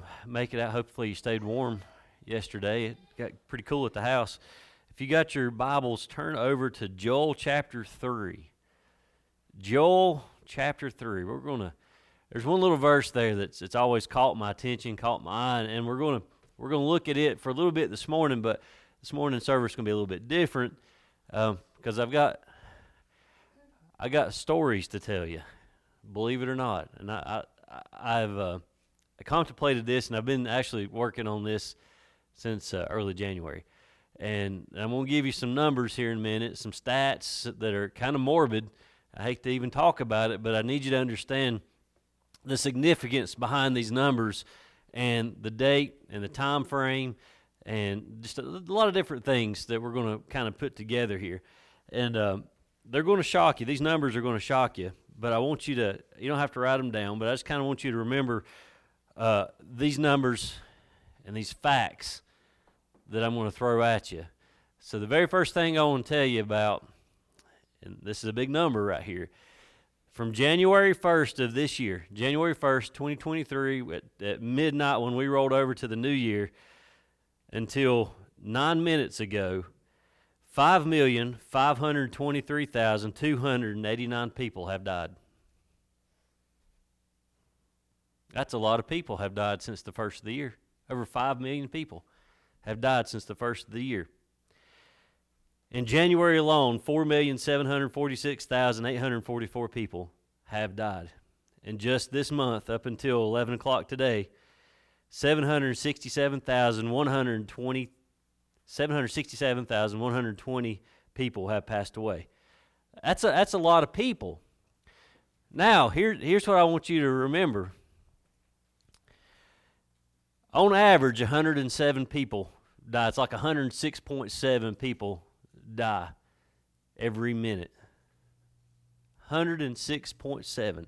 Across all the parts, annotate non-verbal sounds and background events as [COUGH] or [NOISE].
[SIGHS] make it out. Hopefully, you stayed warm yesterday. It got pretty cool at the house. If you got your Bibles, turn over to Joel chapter 3. Joel chapter 3. We're going to there's one little verse there that's it's always caught my attention, caught my eye, and we're going to we're going to look at it for a little bit this morning, but this morning service is going to be a little bit different because um, I've got I got stories to tell you, believe it or not, and I, I have uh, I contemplated this, and I've been actually working on this since uh, early January. And I'm going to give you some numbers here in a minute, some stats that are kind of morbid. I hate to even talk about it, but I need you to understand the significance behind these numbers and the date and the time frame and just a, a lot of different things that we're going to kind of put together here. And um, they're going to shock you. These numbers are going to shock you, but I want you to, you don't have to write them down, but I just kind of want you to remember uh, these numbers and these facts that I'm going to throw at you. So, the very first thing I want to tell you about, and this is a big number right here, from January 1st of this year, January 1st, 2023, at, at midnight when we rolled over to the new year, until nine minutes ago, 5,523,289 people have died. That's a lot of people have died since the first of the year. Over 5 million people have died since the first of the year. In January alone, 4,746,844 people have died. And just this month, up until 11 o'clock today, 767,120 767,120 people have passed away. That's a, that's a lot of people. Now, here, here's what I want you to remember on average, 107 people die. It's like 106.7 people die every minute. 106.7.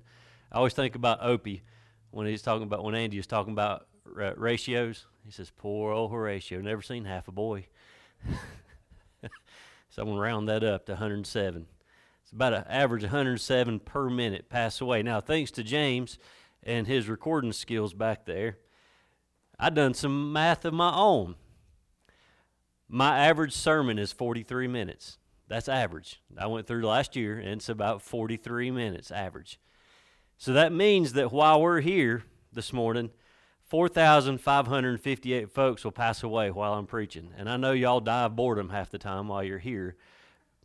I always think about Opie when he's talking about when Andy is talking about uh, ratios. He says, "Poor old Horatio, never seen half a boy." [LAUGHS] so I'm gonna round that up to 107. It's about an average 107 per minute pass away. Now, thanks to James and his recording skills back there, I done some math of my own. My average sermon is 43 minutes. That's average. I went through last year, and it's about 43 minutes average. So that means that while we're here this morning, 4,558 folks will pass away while I'm preaching. And I know y'all die of boredom half the time while you're here.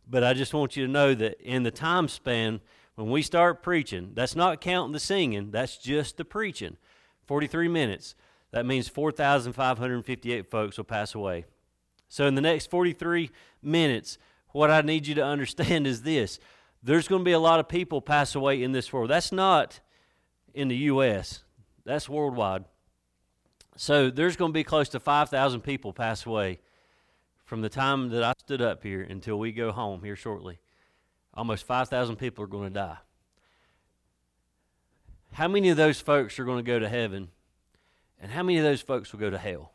But I just want you to know that in the time span, when we start preaching, that's not counting the singing, that's just the preaching. 43 minutes. That means 4,558 folks will pass away. So, in the next 43 minutes, what I need you to understand [LAUGHS] is this there's going to be a lot of people pass away in this world. That's not in the U.S., that's worldwide. So, there's going to be close to 5,000 people pass away from the time that I stood up here until we go home here shortly. Almost 5,000 people are going to die. How many of those folks are going to go to heaven and how many of those folks will go to hell?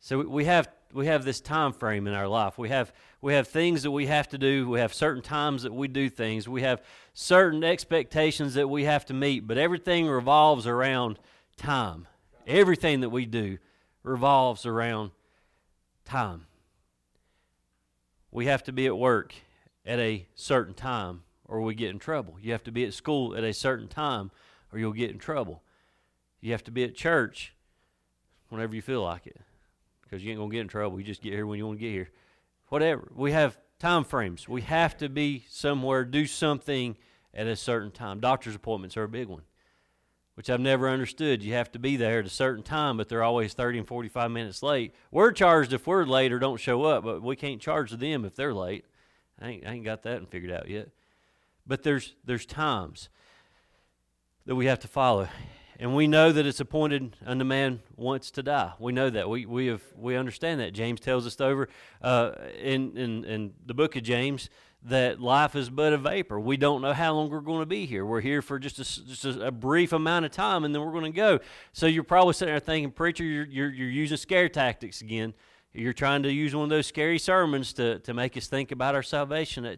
So we have we have this time frame in our life. We have we have things that we have to do. We have certain times that we do things. We have certain expectations that we have to meet, but everything revolves around time. Everything that we do revolves around time. We have to be at work at a certain time or we get in trouble. You have to be at school at a certain time or you'll get in trouble. You have to be at church whenever you feel like it because you ain't going to get in trouble. You just get here when you want to get here. Whatever. We have time frames. We have to be somewhere, do something at a certain time. Doctor's appointments are a big one, which I've never understood. You have to be there at a certain time, but they're always 30 and 45 minutes late. We're charged if we're late or don't show up, but we can't charge them if they're late. I ain't, I ain't got that figured out yet. But there's, there's times that we have to follow. And we know that it's appointed unto man once to die. We know that. We, we, have, we understand that. James tells us over uh, in, in, in the book of James that life is but a vapor. We don't know how long we're going to be here. We're here for just a, just a, brief amount of time, and then we're going to go. So you're probably sitting there thinking, Preacher, you're, you're, you're using scare tactics again. You're trying to use one of those scary sermons to, to make us think about our salvation.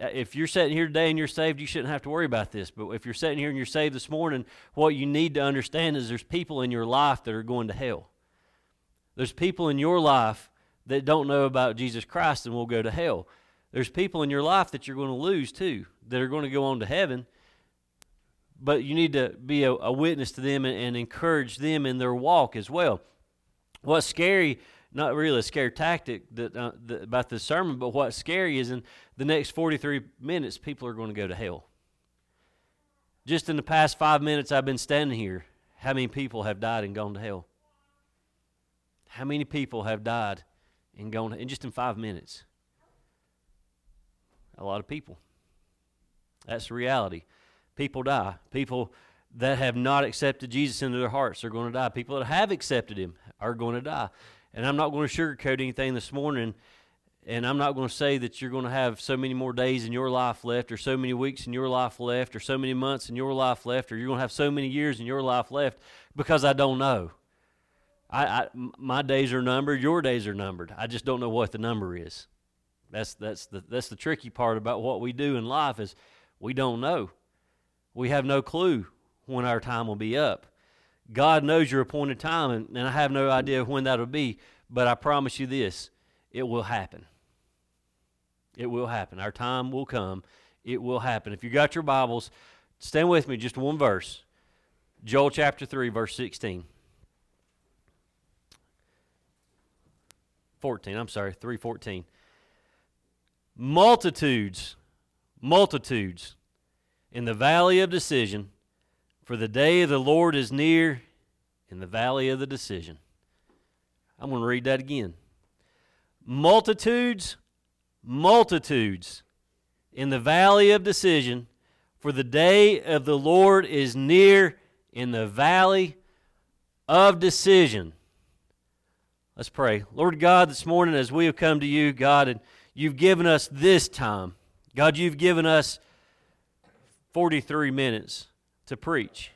Uh, if you're sitting here today and you're saved, you shouldn't have to worry about this. But if you're sitting here and you're saved this morning, what you need to understand is there's people in your life that are going to hell. There's people in your life that don't know about Jesus Christ and will go to hell. There's people in your life that you're going to lose too, that are going to go on to heaven. But you need to be a, a witness to them and, and encourage them in their walk as well. What's scary not really a scare tactic that, uh, about this sermon, but what's scary is in the next 43 minutes, people are going to go to hell. Just in the past five minutes I've been standing here, how many people have died and gone to hell? How many people have died and gone, and just in five minutes? A lot of people. That's the reality. People die. People that have not accepted Jesus into their hearts are going to die. People that have accepted Him are going to die. And I'm not going to sugarcoat anything this morning. And I'm not going to say that you're going to have so many more days in your life left, or so many weeks in your life left, or so many months in your life left, or you're going to have so many years in your life left because I don't know. I, I, my days are numbered, your days are numbered. I just don't know what the number is. That's, that's, the, that's the tricky part about what we do in life is we don't know. We have no clue when our time will be up. God knows your appointed time, and, and I have no idea when that'll be, but I promise you this it will happen. It will happen. Our time will come. It will happen. If you got your Bibles, stand with me just one verse. Joel chapter 3, verse 16. 14, I'm sorry, 314. Multitudes, multitudes in the valley of decision for the day of the Lord is near in the valley of the decision. I'm going to read that again. Multitudes, multitudes in the valley of decision, for the day of the Lord is near in the valley of decision. Let's pray. Lord God, this morning as we have come to you, God, and you've given us this time. God, you've given us 43 minutes to preach.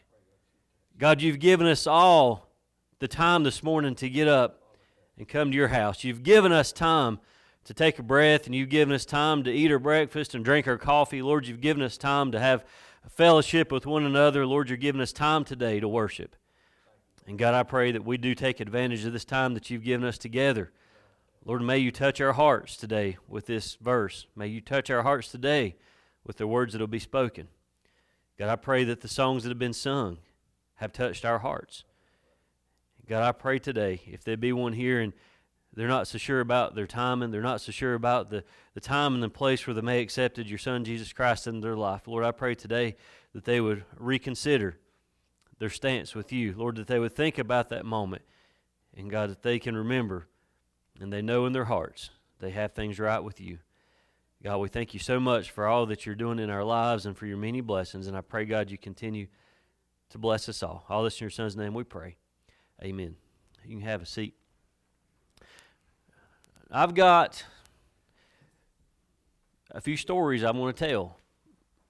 God, you've given us all the time this morning to get up and come to your house. You've given us time to take a breath, and you've given us time to eat our breakfast and drink our coffee. Lord, you've given us time to have fellowship with one another. Lord, you're giving us time today to worship. And God, I pray that we do take advantage of this time that you've given us together. Lord, may you touch our hearts today with this verse. May you touch our hearts today with the words that will be spoken. God, I pray that the songs that have been sung have touched our hearts. God, I pray today, if there be one here and they're not so sure about their timing, they're not so sure about the, the time and the place where they may accepted your Son, Jesus Christ, in their life. Lord, I pray today that they would reconsider their stance with you. Lord, that they would think about that moment. And God, that they can remember and they know in their hearts they have things right with you. God, we thank you so much for all that you're doing in our lives and for your many blessings. And I pray, God, you continue to bless us all. All this in your Son's name we pray. Amen. You can have a seat. I've got a few stories I want to tell.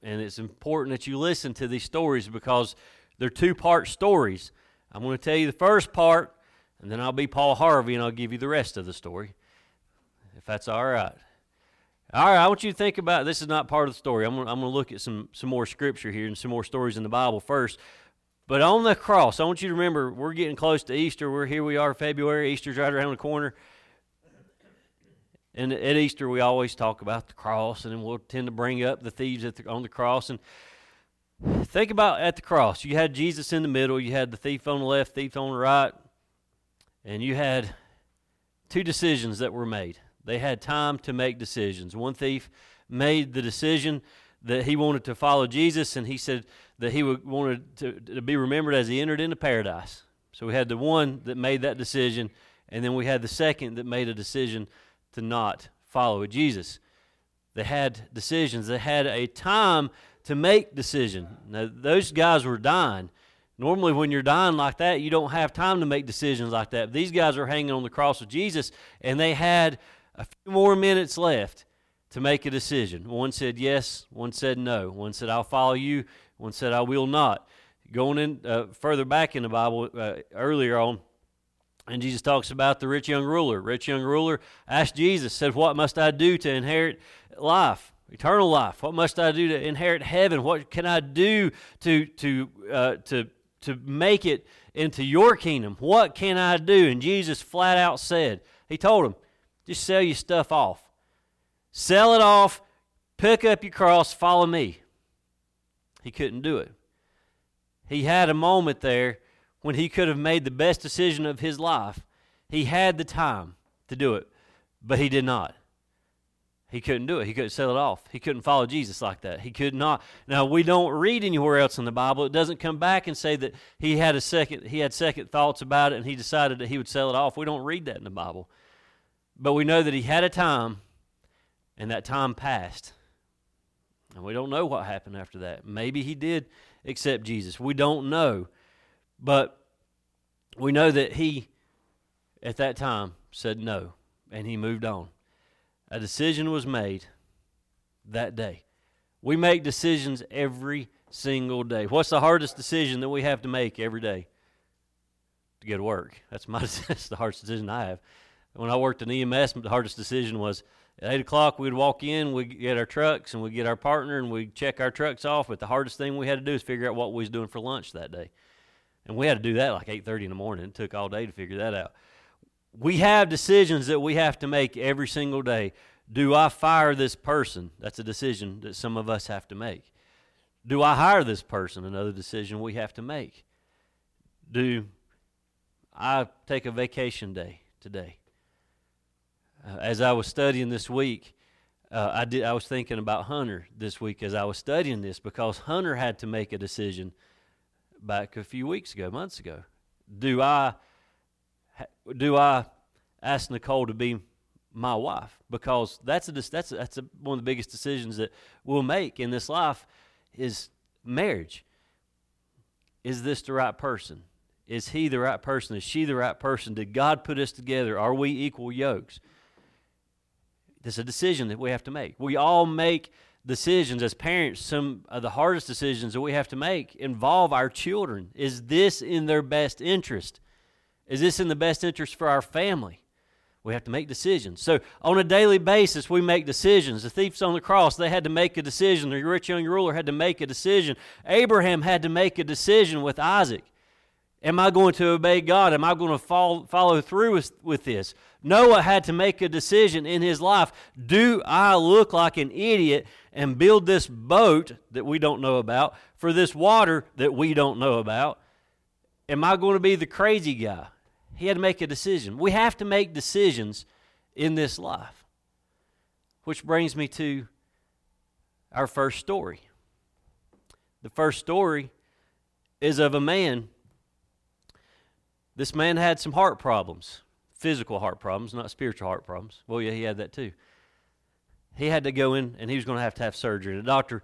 And it's important that you listen to these stories because they're two part stories. I'm going to tell you the first part, and then I'll be Paul Harvey and I'll give you the rest of the story, if that's all right. All right, I want you to think about this is not part of the story. I'm going, to look at some, some more scripture here and some more stories in the Bible first. But on the cross, I want you to remember we're getting close to Easter. We're here we are February. Easter's right around the corner. And at Easter, we always talk about the cross, and then we'll tend to bring up the thieves the, on the cross. And think about at the cross. You had Jesus in the middle. You had the thief on the left, thief on the right, and you had two decisions that were made. They had time to make decisions. One thief made the decision that he wanted to follow Jesus, and he said that he wanted to, to be remembered as he entered into paradise. So we had the one that made that decision, and then we had the second that made a decision to not follow Jesus. They had decisions. They had a time to make decision. Now those guys were dying. Normally, when you're dying like that, you don't have time to make decisions like that. These guys are hanging on the cross of Jesus, and they had a few more minutes left to make a decision. One said yes, one said no. One said, I'll follow you, one said, I will not. Going in uh, further back in the Bible, uh, earlier on, and Jesus talks about the rich young ruler. Rich young ruler asked Jesus, said, What must I do to inherit life? eternal life. What must I do to inherit heaven? What can I do to to uh, to to make it into your kingdom? What can I do? And Jesus flat out said, He told him, just sell your stuff off. Sell it off, pick up your cross, follow me. He couldn't do it. He had a moment there when he could have made the best decision of his life. He had the time to do it, but he did not. He couldn't do it. He couldn't sell it off. He couldn't follow Jesus like that. He could not. Now we don't read anywhere else in the Bible. It doesn't come back and say that he had a second he had second thoughts about it and he decided that he would sell it off. We don't read that in the Bible. But we know that he had a time and that time passed. And we don't know what happened after that. Maybe he did accept Jesus. We don't know. But we know that he at that time said no and he moved on. A decision was made that day. We make decisions every single day. What's the hardest decision that we have to make every day? To go to work. That's my [LAUGHS] that's the hardest decision I have. When I worked in EMS, the hardest decision was at eight o'clock we'd walk in, we'd get our trucks and we'd get our partner and we'd check our trucks off. But the hardest thing we had to do is figure out what we was doing for lunch that day. And we had to do that like eight thirty in the morning. It took all day to figure that out we have decisions that we have to make every single day. Do I fire this person? That's a decision that some of us have to make. Do I hire this person? Another decision we have to make. Do I take a vacation day today? Uh, as I was studying this week, uh, I did. I was thinking about Hunter this week as I was studying this because Hunter had to make a decision back a few weeks ago, months ago. Do I do I ask Nicole to be my wife? Because that's a, that's a, that's a, one of the biggest decisions that we'll make in this life is marriage. Is this the right person? Is he the right person? Is she the right person? Did God put us together? Are we equal yokes? It's a decision that we have to make. We all make decisions as parents. Some of the hardest decisions that we have to make involve our children. Is this in their best interest? Is this in the best interest for our family? We have to make decisions. So, on a daily basis, we make decisions. The thieves on the cross, they had to make a decision. The rich young ruler had to make a decision. Abraham had to make a decision with Isaac. Am I going to obey God? Am I going to follow, follow through with, with this? Noah had to make a decision in his life. Do I look like an idiot and build this boat that we don't know about for this water that we don't know about? Am I going to be the crazy guy? He had to make a decision. We have to make decisions in this life. Which brings me to our first story. The first story is of a man. This man had some heart problems, physical heart problems, not spiritual heart problems. Well, yeah, he had that too. He had to go in and he was going to have to have surgery. The doctor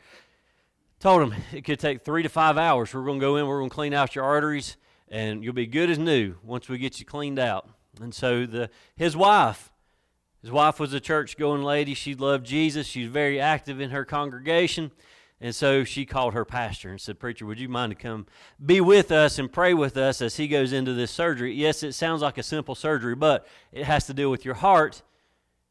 told him it could take three to five hours. We're going to go in, we're going to clean out your arteries, and you'll be good as new once we get you cleaned out. And so the his wife, his wife was a church going lady. She loved Jesus. She's very active in her congregation. And so she called her pastor and said, Preacher, would you mind to come be with us and pray with us as he goes into this surgery? Yes, it sounds like a simple surgery, but it has to deal with your heart.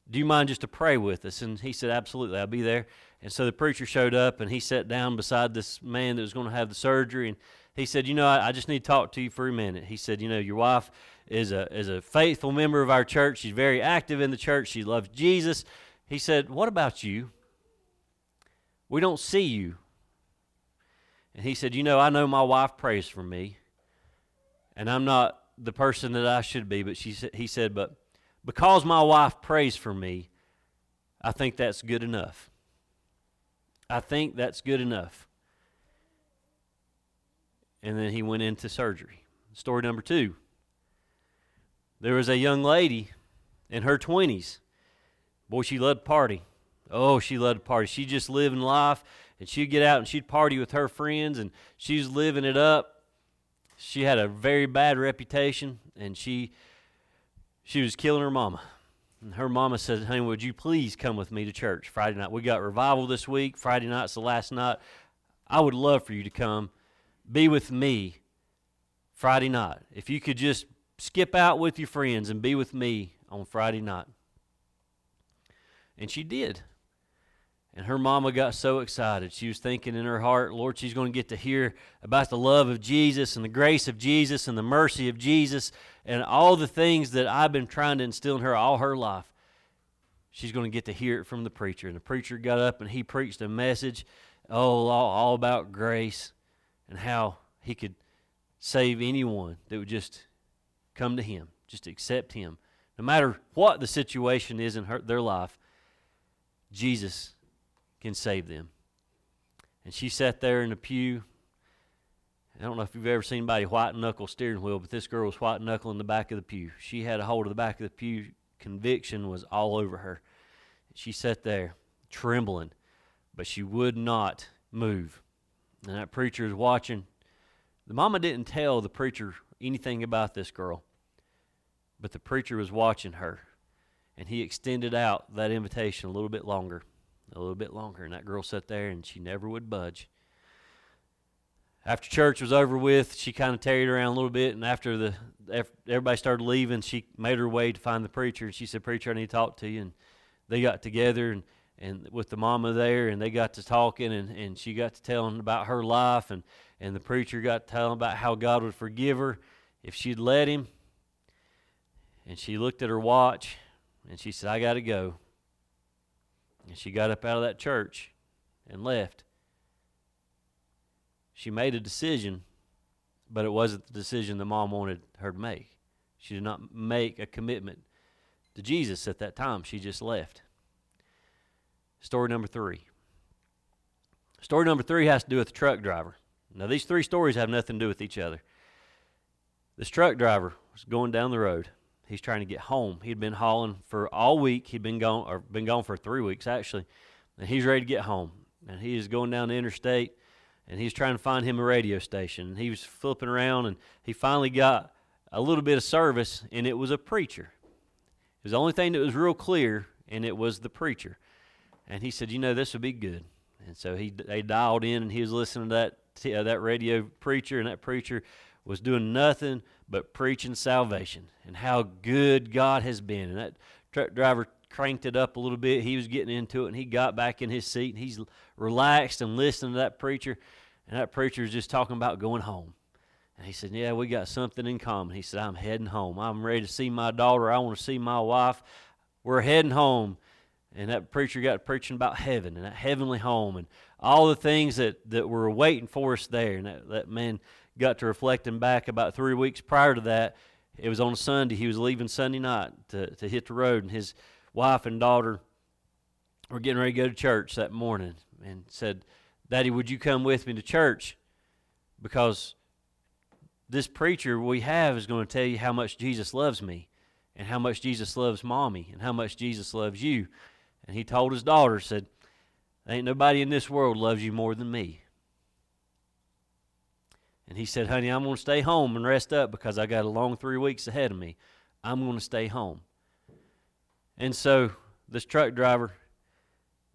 Do you mind just to pray with us? And he said, Absolutely, I'll be there. And so the preacher showed up and he sat down beside this man that was going to have the surgery. And he said, You know, I, I, just need to talk to you for a minute. He said, You know, your wife is a, is a faithful member of our church. She's very active in the church. She loves Jesus. He said, What about you? We don't see you. And he said, You know, I know my wife prays for me, and I'm not the person that I should be, but she said, he said, But because my wife prays for me, I think that's good enough. I think that's good enough and then he went into surgery. Story number two there was a young lady in her 20s. Boy, she loved party. Oh, she loved to party. She just living life, and she'd get out and she'd party with her friends, and she was living it up. She had a very bad reputation, and she she was killing her mama. And her mama said, "Honey, would you please come with me to church Friday night? We got revival this week. Friday night's the last night. I would love for you to come." be with me Friday night. If you could just skip out with your friends and be with me on Friday night. And she did. And her mama got so excited. She was thinking in her heart, Lord, she's going to get to hear about the love of Jesus and the grace of Jesus and the mercy of Jesus and all the things that I've been trying to instill in her all her life. She's going to get to hear it from the preacher. And the preacher got up and he preached a message, oh, all, about grace and how he could save anyone that would just come to him, just accept him. No matter what the situation is in her, their life, Jesus can save them. And she sat there in the pew. I don't know if you've ever seen anybody white knuckle steering wheel, but this girl was white knuckle in the back of the pew. She had a hold of the back of the pew. Conviction was all over her. She sat there trembling, but she would not move. And that preacher is watching. The mama didn't tell the preacher anything about this girl, but the preacher was watching her. And he extended out that invitation a little bit longer a little bit longer. And that girl sat there and she never would budge. After church was over with, she kind of tarried around a little bit. And after the after everybody started leaving, she made her way to find the preacher. And she said, Preacher, I need to talk to you. And they got together and, and with the mama there, and they got to talking. And, and she got to telling about her life. And, and the preacher got to telling about how God would forgive her if she'd let him. And she looked at her watch and she said, I got to go. And she got up out of that church and left. She made a decision, but it wasn't the decision the mom wanted her to make. She did not make a commitment to Jesus at that time. She just left. Story number three. Story number three has to do with the truck driver. Now, these three stories have nothing to do with each other. This truck driver was going down the road He's trying to get home. He'd been hauling for all week. He'd been gone or been gone for three weeks actually, and he's ready to get home. And he is going down the interstate, and he's trying to find him a radio station. And he was flipping around, and he finally got a little bit of service, and it was a preacher. It was the only thing that was real clear, and it was the preacher. And he said, "You know, this would be good." And so he they dialed in, and he was listening to that uh, that radio preacher, and that preacher was doing nothing but preaching salvation and how good God has been. And that truck driver cranked it up a little bit. He was getting into it, and he got back in his seat, and he's relaxed and listening to that preacher. And that preacher is just talking about going home. And he said, Yeah, we got something in common. He said, I'm heading home. I'm ready to see my daughter. I want to see my wife. We're heading home. And that preacher got preaching about heaven and that heavenly home and all the things that, that were waiting for us there. And that, that man got to reflecting back about three weeks prior to that. It was on a Sunday. He was leaving Sunday night to, to hit the road, and his wife and daughter were getting ready to go to church that morning and said, Daddy, would you come with me to church? Because this preacher we have is going to tell you how much Jesus loves me and how much Jesus loves mommy and how much Jesus loves you. And he told his daughter, said, Ain't nobody in this world loves you more than me. And he said, Honey, I'm going to stay home and rest up because I got a long three weeks ahead of me. I'm going to stay home. And so this truck driver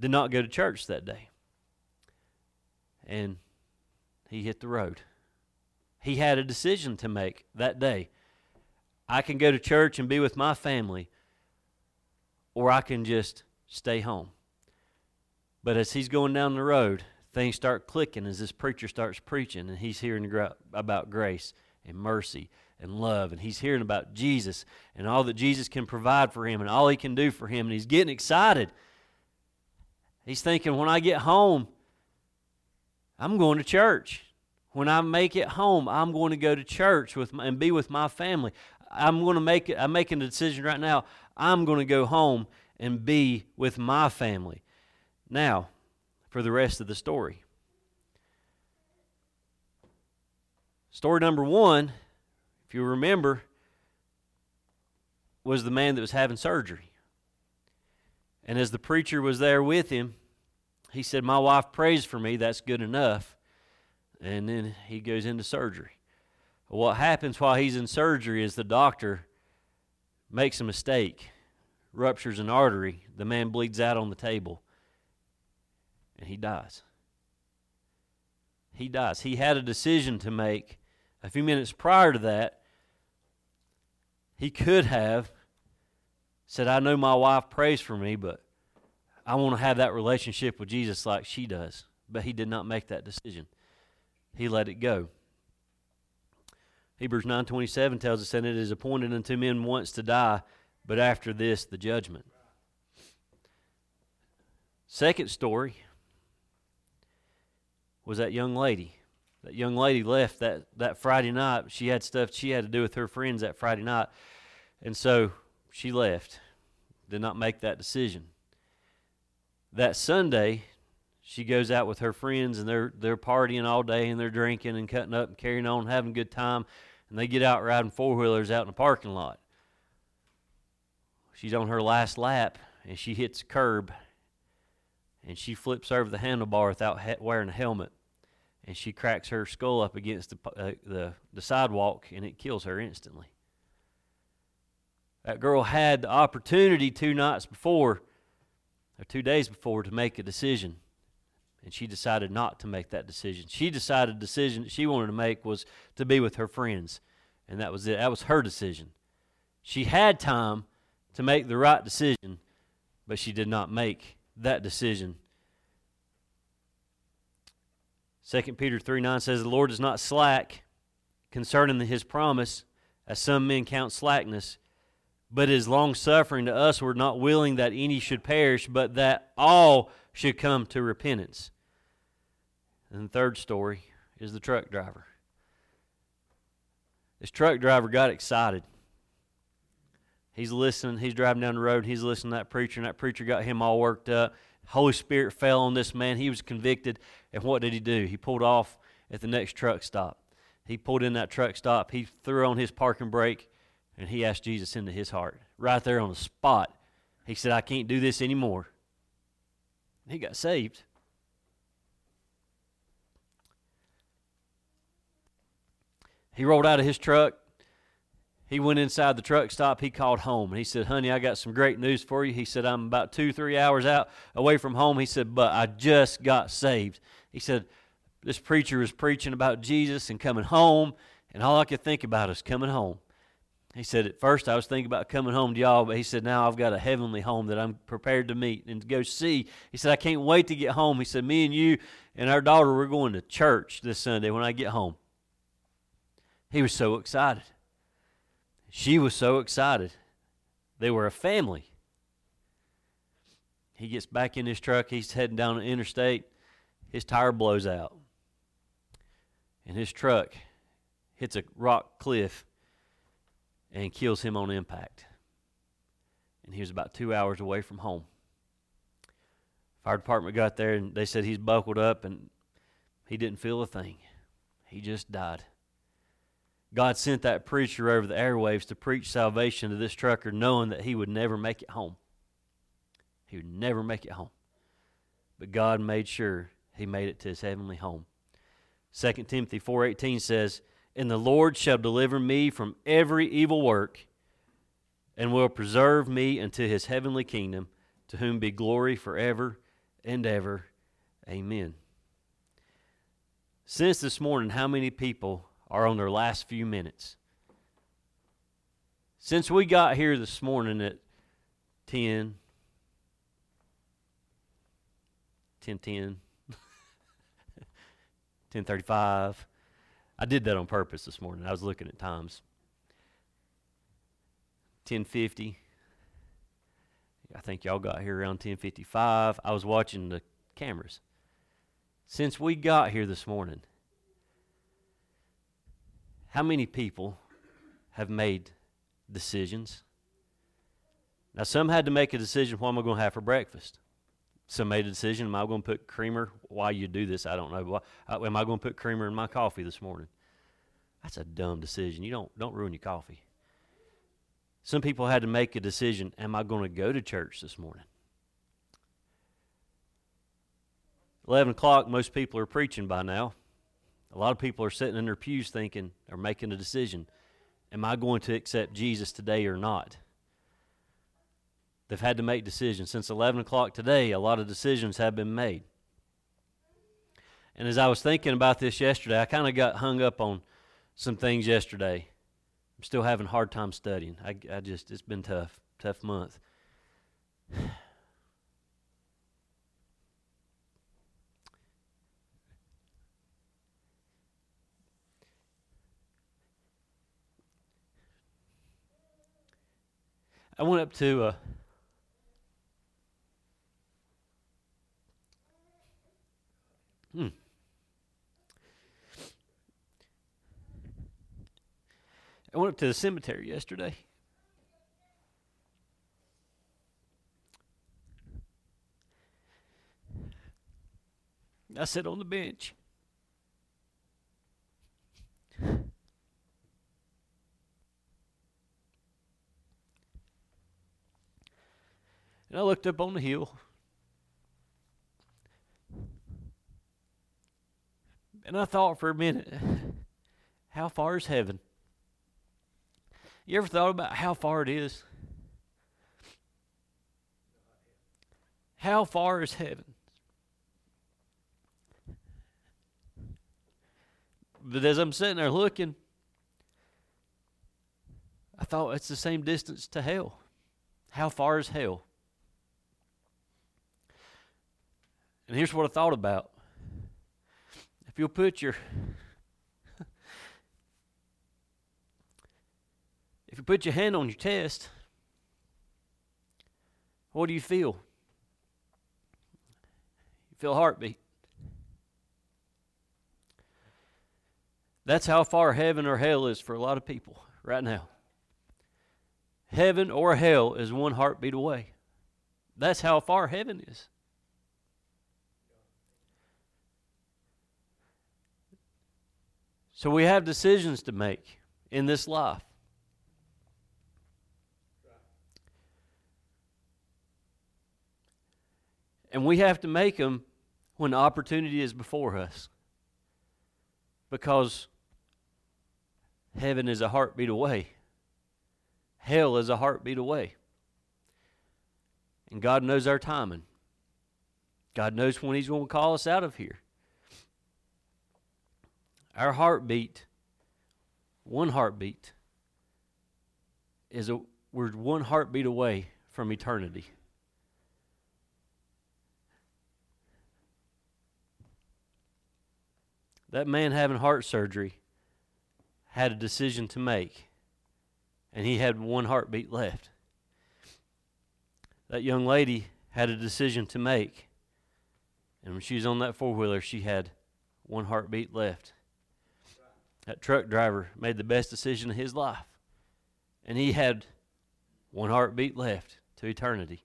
did not go to church that day. And he hit the road. He had a decision to make that day. I can go to church and be with my family, or I can just stay home. But as he's going down the road, things start clicking as this preacher starts preaching and he's hearing about grace and mercy and love and he's hearing about Jesus and all that Jesus can provide for him and all he can do for him and he's getting excited. He's thinking, when I get home, I'm going to church. When I make it home, I'm going to go to church with my, and be with my family. I'm going to make it, I'm making a decision right now. I'm going to go home and be with my family. Now, for the rest of the story. Story number one, if you remember, was the man that was having surgery. And as the preacher was there with him, he said, My wife prays for me, that's good enough. And then he goes into surgery. What happens while he's in surgery is the doctor makes a mistake, ruptures an artery, the man bleeds out on the table and he dies. He dies. He had a decision to make a few minutes prior to that. He could have said, I know my wife prays for me, but I want to have that relationship with Jesus like she does. But he did not make that decision. He let it go. Hebrews 9:27 tells us that it is appointed unto men once to die, but after this the judgment. Second story was that young lady. That young lady left that, that Friday night. She had stuff she had to do with her friends that Friday night. And so she left. Did not make that decision. That Sunday, she goes out with her friends and they're they're partying all day and they're drinking and cutting up and carrying on, having a good time, and they get out riding four wheelers out in the parking lot. She's on her last lap and she hits a curb and she flips over the handlebar without ha- wearing a helmet and she cracks her skull up against the, uh, the, the sidewalk and it kills her instantly. That girl had the opportunity two nights before, or two days before, to make a decision. And she decided not to make that decision. She decided the decision that she wanted to make was to be with her friends. And that was it. That was her decision. She had time to make the right decision, but she did not make that decision 2 Peter 3 9 says, The Lord is not slack concerning his promise, as some men count slackness, but is long suffering to us. We're not willing that any should perish, but that all should come to repentance. And the third story is the truck driver. This truck driver got excited. He's listening, he's driving down the road, he's listening to that preacher, and that preacher got him all worked up. Holy Spirit fell on this man. He was convicted. And what did he do? He pulled off at the next truck stop. He pulled in that truck stop. He threw on his parking brake and he asked Jesus into his heart. Right there on the spot. He said, I can't do this anymore. He got saved. He rolled out of his truck, he went inside the truck stop. He called home and he said, Honey, I got some great news for you. He said, I'm about two, three hours out away from home. He said, But I just got saved. He said, This preacher was preaching about Jesus and coming home, and all I could think about is coming home. He said, At first I was thinking about coming home to y'all, but he said, Now I've got a heavenly home that I'm prepared to meet and to go see. He said, I can't wait to get home. He said, Me and you and our daughter, we're going to church this Sunday when I get home. He was so excited. She was so excited. They were a family. He gets back in his truck. He's heading down the interstate. His tire blows out. And his truck hits a rock cliff and kills him on impact. And he was about two hours away from home. Fire department got there and they said he's buckled up and he didn't feel a thing. He just died. God sent that preacher over the airwaves to preach salvation to this trucker, knowing that he would never make it home. He would never make it home. But God made sure he made it to his heavenly home. 2 Timothy 4:18 says, "And the Lord shall deliver me from every evil work, and will preserve me unto his heavenly kingdom, to whom be glory forever and ever. Amen." Since this morning, how many people are on their last few minutes. Since we got here this morning at 10, 10 10, [LAUGHS] 1035, I did that on purpose this morning. I was looking at times. 1050. I think y'all got here around 1055. I was watching the cameras. Since we got here this morning, how many people have made decisions? Now, some had to make a decision what am I going to have for breakfast? Some made a decision, am I going to put creamer? Why you do this, I don't know. Why, uh, am I going to put creamer in my coffee this morning? That's a dumb decision. You don't, don't ruin your coffee. Some people had to make a decision, am I going to go to church this morning? 11 o'clock, most people are preaching by now. A lot of people are sitting in their pews thinking, or making a decision Am I going to accept Jesus today or not? They've had to make decisions. Since 11 o'clock today, a lot of decisions have been made. And as I was thinking about this yesterday, I kind of got hung up on some things yesterday. I'm still having a hard time studying. I, I just, it's been tough, tough month. I went up to uh, hmm. I went up to the cemetery yesterday. I sat on the bench. And I looked up on the hill. And I thought for a minute, how far is heaven? You ever thought about how far it is? How far is heaven? But as I'm sitting there looking, I thought it's the same distance to hell. How far is hell? And here's what I thought about. If you'll put your if you put your hand on your chest, what do you feel? You feel a heartbeat. That's how far heaven or hell is for a lot of people right now. Heaven or hell is one heartbeat away. That's how far heaven is. So we have decisions to make in this life. And we have to make them when opportunity is before us. Because heaven is a heartbeat away, hell is a heartbeat away. And God knows our timing. God knows when He's going to call us out of here. Our heartbeat, one heartbeat, is a we're one heartbeat away from eternity. That man having heart surgery had a decision to make, and he had one heartbeat left. That young lady had a decision to make, and when she was on that four wheeler, she had one heartbeat left. That truck driver made the best decision of his life. And he had one heartbeat left to eternity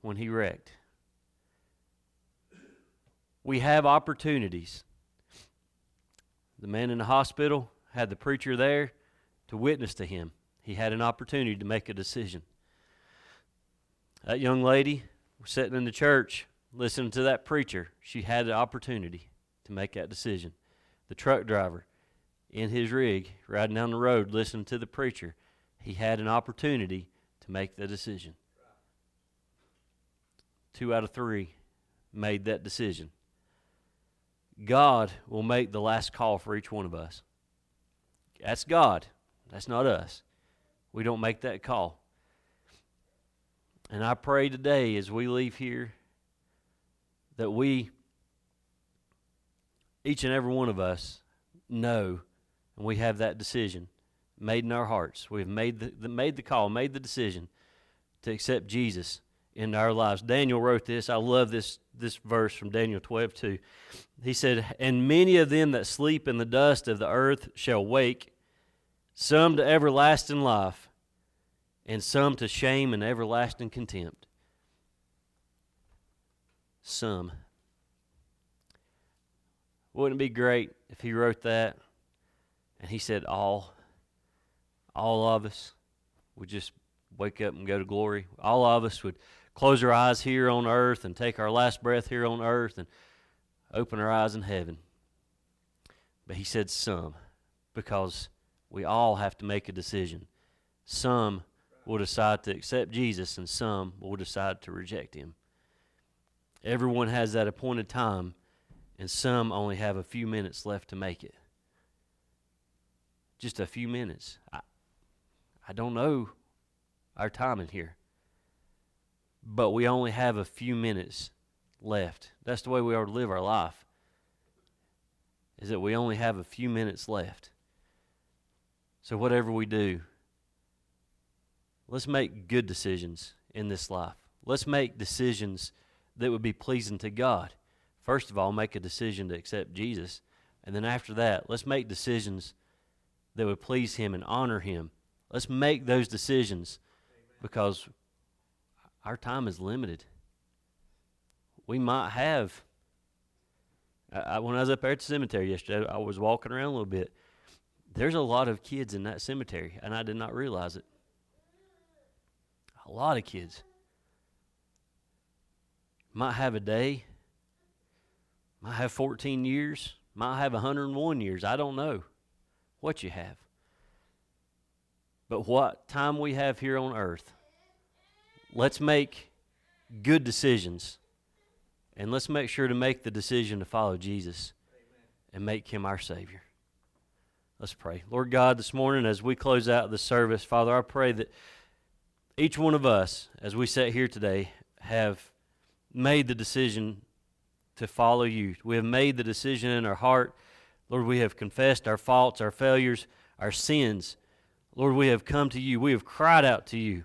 when he wrecked. We have opportunities. The man in the hospital had the preacher there to witness to him. He had an opportunity to make a decision. That young lady was sitting in the church listening to that preacher. She had the opportunity to make that decision the truck driver in his rig riding down the road listening to the preacher, he had an opportunity to make the decision. Two out of three made that decision. God will make the last call for each one of us. That's God. That's not us. We don't make that call. And I pray today as we leave here that we each and every one of us know and we have that decision made in our hearts. We've made the, the, made the call, made the decision to accept Jesus in our lives. Daniel wrote this. I love this this verse from Daniel 12 2. He said, And many of them that sleep in the dust of the earth shall wake, some to everlasting life, and some to shame and everlasting contempt. Some. Wouldn't it be great if he wrote that and he said all all of us would just wake up and go to glory. All of us would close our eyes here on earth and take our last breath here on earth and open our eyes in heaven. But he said some because we all have to make a decision. Some will decide to accept Jesus and some will decide to reject him. Everyone has that appointed time and some only have a few minutes left to make it. Just a few minutes. I, I don't know our time in here, but we only have a few minutes left. That's the way we are to live our life. Is that we only have a few minutes left. So whatever we do, let's make good decisions in this life. Let's make decisions that would be pleasing to God. First of all, make a decision to accept Jesus. And then after that, let's make decisions that would please Him and honor Him. Let's make those decisions because our time is limited. We might have. I, when I was up there at the cemetery yesterday, I was walking around a little bit. There's a lot of kids in that cemetery, and I did not realize it. A lot of kids. Might have a day, might have 14 years, might have 101 years. I don't know what you have. But what time we have here on earth, let's make good decisions. And let's make sure to make the decision to follow Jesus and make him our Savior. Let's pray. Lord God, this morning as we close out the service, Father, I pray that each one of us, as we sit here today, have made the decision to follow you. We have made the decision in our heart. Lord, we have confessed our faults, our failures, our sins. Lord, we have come to you. We have cried out to you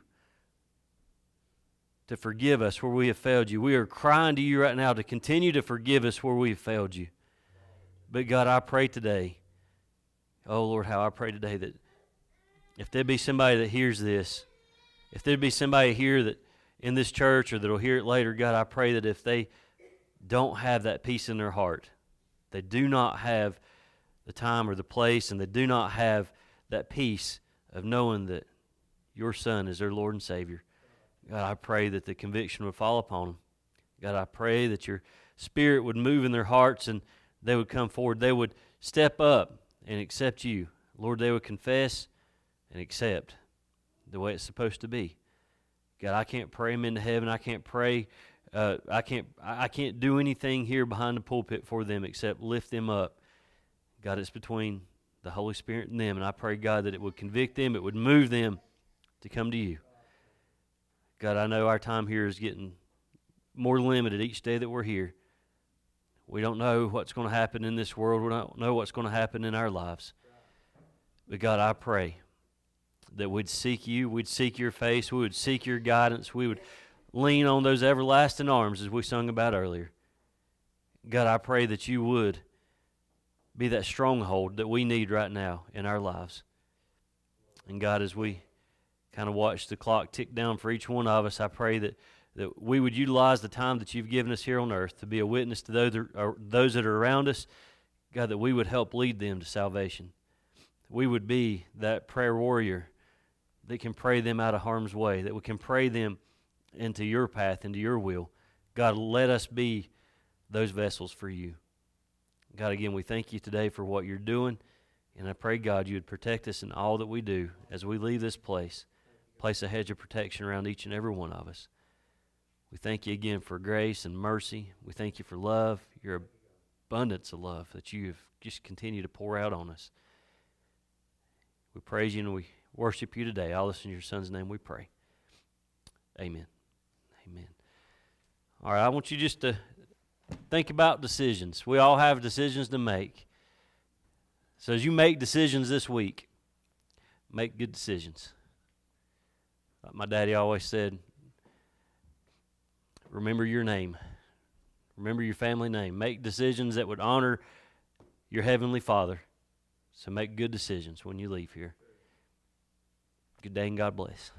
to forgive us where we have failed you. We are crying to you right now to continue to forgive us where we have failed you. But God, I pray today Oh, Lord, how I pray today that if there be somebody that hears this, if there be somebody here that in this church or that'll hear it later, God, I pray that if they don't have that peace in their heart, they do not have the time or the place, and they do not have that peace of knowing that your Son is their Lord and Savior. God, I pray that the conviction would fall upon them. God, I pray that your Spirit would move in their hearts and they would come forward. They would step up and accept you. Lord, they would confess and accept the way it's supposed to be. God, I can't pray them into heaven. I can't pray. Uh, I can't. I can't do anything here behind the pulpit for them except lift them up. God, it's between the Holy Spirit and them, and I pray God that it would convict them. It would move them to come to you. God, I know our time here is getting more limited each day that we're here. We don't know what's going to happen in this world. We don't know what's going to happen in our lives. But God, I pray that we'd seek you, we'd seek your face, we would seek your guidance, we would lean on those everlasting arms as we sung about earlier. God, I pray that you would be that stronghold that we need right now in our lives. And God, as we kind of watch the clock tick down for each one of us, I pray that that we would utilize the time that you've given us here on earth to be a witness to those are, uh, those that are around us. God, that we would help lead them to salvation. We would be that prayer warrior that can pray them out of harm's way, that we can pray them into your path, into your will. God, let us be those vessels for you. God, again, we thank you today for what you're doing. And I pray, God, you would protect us in all that we do as we leave this place. Place a hedge of protection around each and every one of us. We thank you again for grace and mercy. We thank you for love, your abundance of love that you have just continued to pour out on us. We praise you and we worship you today. All this in your son's name we pray. Amen. Amen. All right, I want you just to think about decisions. We all have decisions to make. So as you make decisions this week, make good decisions. Like my daddy always said, Remember your name. Remember your family name. Make decisions that would honor your Heavenly Father. So make good decisions when you leave here. Good day and God bless.